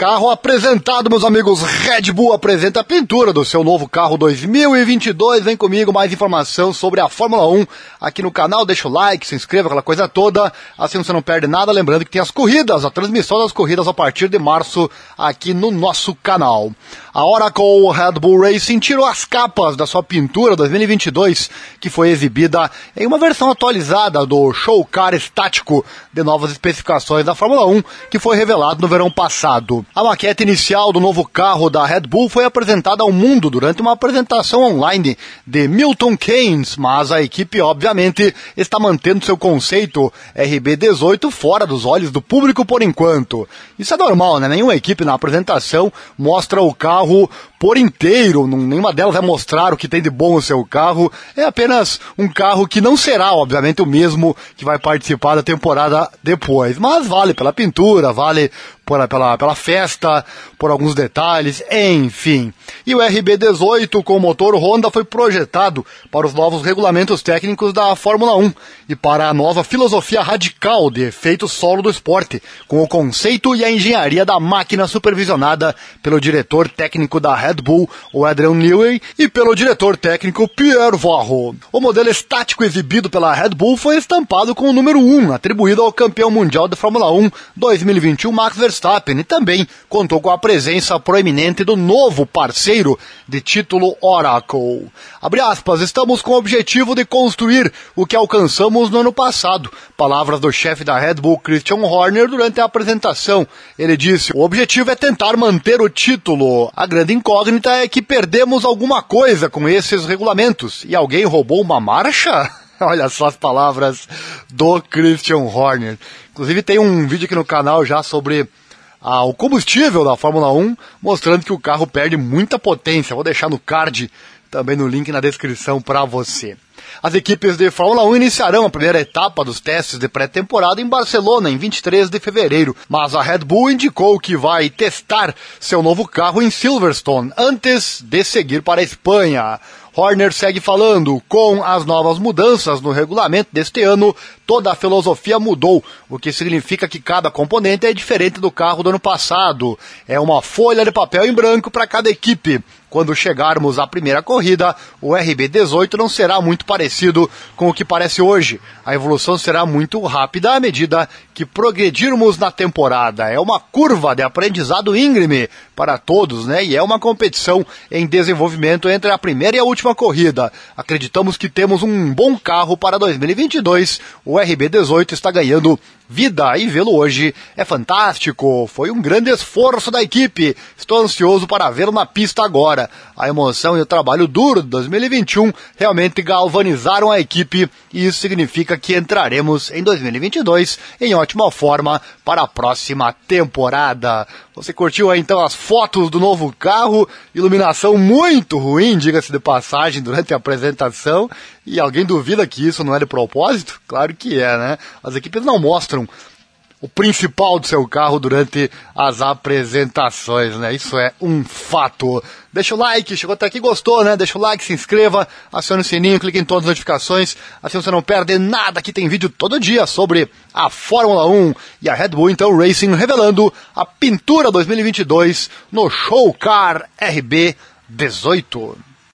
Carro apresentado, meus amigos. Red Bull apresenta a pintura do seu novo carro 2022. Vem comigo mais informação sobre a Fórmula 1 aqui no canal. Deixa o like, se inscreva, aquela coisa toda. Assim você não perde nada. Lembrando que tem as corridas, a transmissão das corridas a partir de março aqui no nosso canal. A Oracle Red Bull Racing tirou as capas da sua pintura 2022, que foi exibida em uma versão atualizada do Show Car estático de novas especificações da Fórmula 1, que foi revelado no verão passado. A maquete inicial do novo carro da Red Bull foi apresentada ao mundo durante uma apresentação online de Milton Keynes, mas a equipe, obviamente, está mantendo seu conceito RB18 fora dos olhos do público por enquanto. Isso é normal, né? Nenhuma equipe na apresentação mostra o carro por inteiro, nenhuma delas vai mostrar o que tem de bom o seu carro, é apenas um carro que não será, obviamente, o mesmo que vai participar da temporada depois, mas vale pela pintura, vale por, pela, pela festa, por alguns detalhes, enfim. E o RB18 com motor Honda foi projetado para os novos regulamentos técnicos da Fórmula 1 e para a nova filosofia radical de efeito solo do esporte, com o conceito e a engenharia da máquina supervisionada pelo diretor técnico da Red Bull, o Adrian Newey, e pelo diretor técnico Pierre Varro. O modelo estático exibido pela Red Bull foi estampado com o número 1, atribuído ao campeão mundial de Fórmula 1 2021 Max Verstappen e também contou com a presença proeminente do novo parceiro de título Oracle. Abre aspas, estamos com o objetivo de construir o que alcançamos no ano passado. Palavras do chefe da Red Bull, Christian Horner, durante a apresentação. Ele disse, o objetivo é tentar manter o título. A grande incógnita é que perdemos alguma coisa com esses regulamentos. E alguém roubou uma marcha? Olha só as palavras do Christian Horner. Inclusive tem um vídeo aqui no canal já sobre ao combustível da Fórmula 1, mostrando que o carro perde muita potência. Vou deixar no card também no link na descrição para você. As equipes de Fórmula 1 iniciarão a primeira etapa dos testes de pré-temporada em Barcelona em 23 de fevereiro, mas a Red Bull indicou que vai testar seu novo carro em Silverstone antes de seguir para a Espanha. Horner segue falando, com as novas mudanças no regulamento deste ano, toda a filosofia mudou, o que significa que cada componente é diferente do carro do ano passado. É uma folha de papel em branco para cada equipe. Quando chegarmos à primeira corrida, o RB18 não será muito parecido com o que parece hoje. A evolução será muito rápida à medida que progredirmos na temporada. É uma curva de aprendizado íngreme para todos, né? E é uma competição em desenvolvimento entre a primeira e a última corrida. Acreditamos que temos um bom carro para 2022. O RB18 está ganhando vida e vê-lo hoje é fantástico. Foi um grande esforço da equipe. Estou ansioso para vê-lo na pista agora. A emoção e o trabalho duro de 2021 realmente galvanizaram a equipe e isso significa que entraremos em 2022 em ótima forma para a próxima temporada. Você curtiu aí então as fotos do novo carro, iluminação muito ruim, diga-se de passagem, durante a apresentação, e alguém duvida que isso não é de propósito? Claro que é, né? As equipes não mostram o principal do seu carro durante as apresentações, né? Isso é um fato. Deixa o like, chegou até aqui, gostou, né? Deixa o like, se inscreva, acione o sininho, clique em todas as notificações, assim você não perde nada, que tem vídeo todo dia sobre a Fórmula 1 e a Red Bull então Racing revelando a pintura 2022 no Show Car RB 18.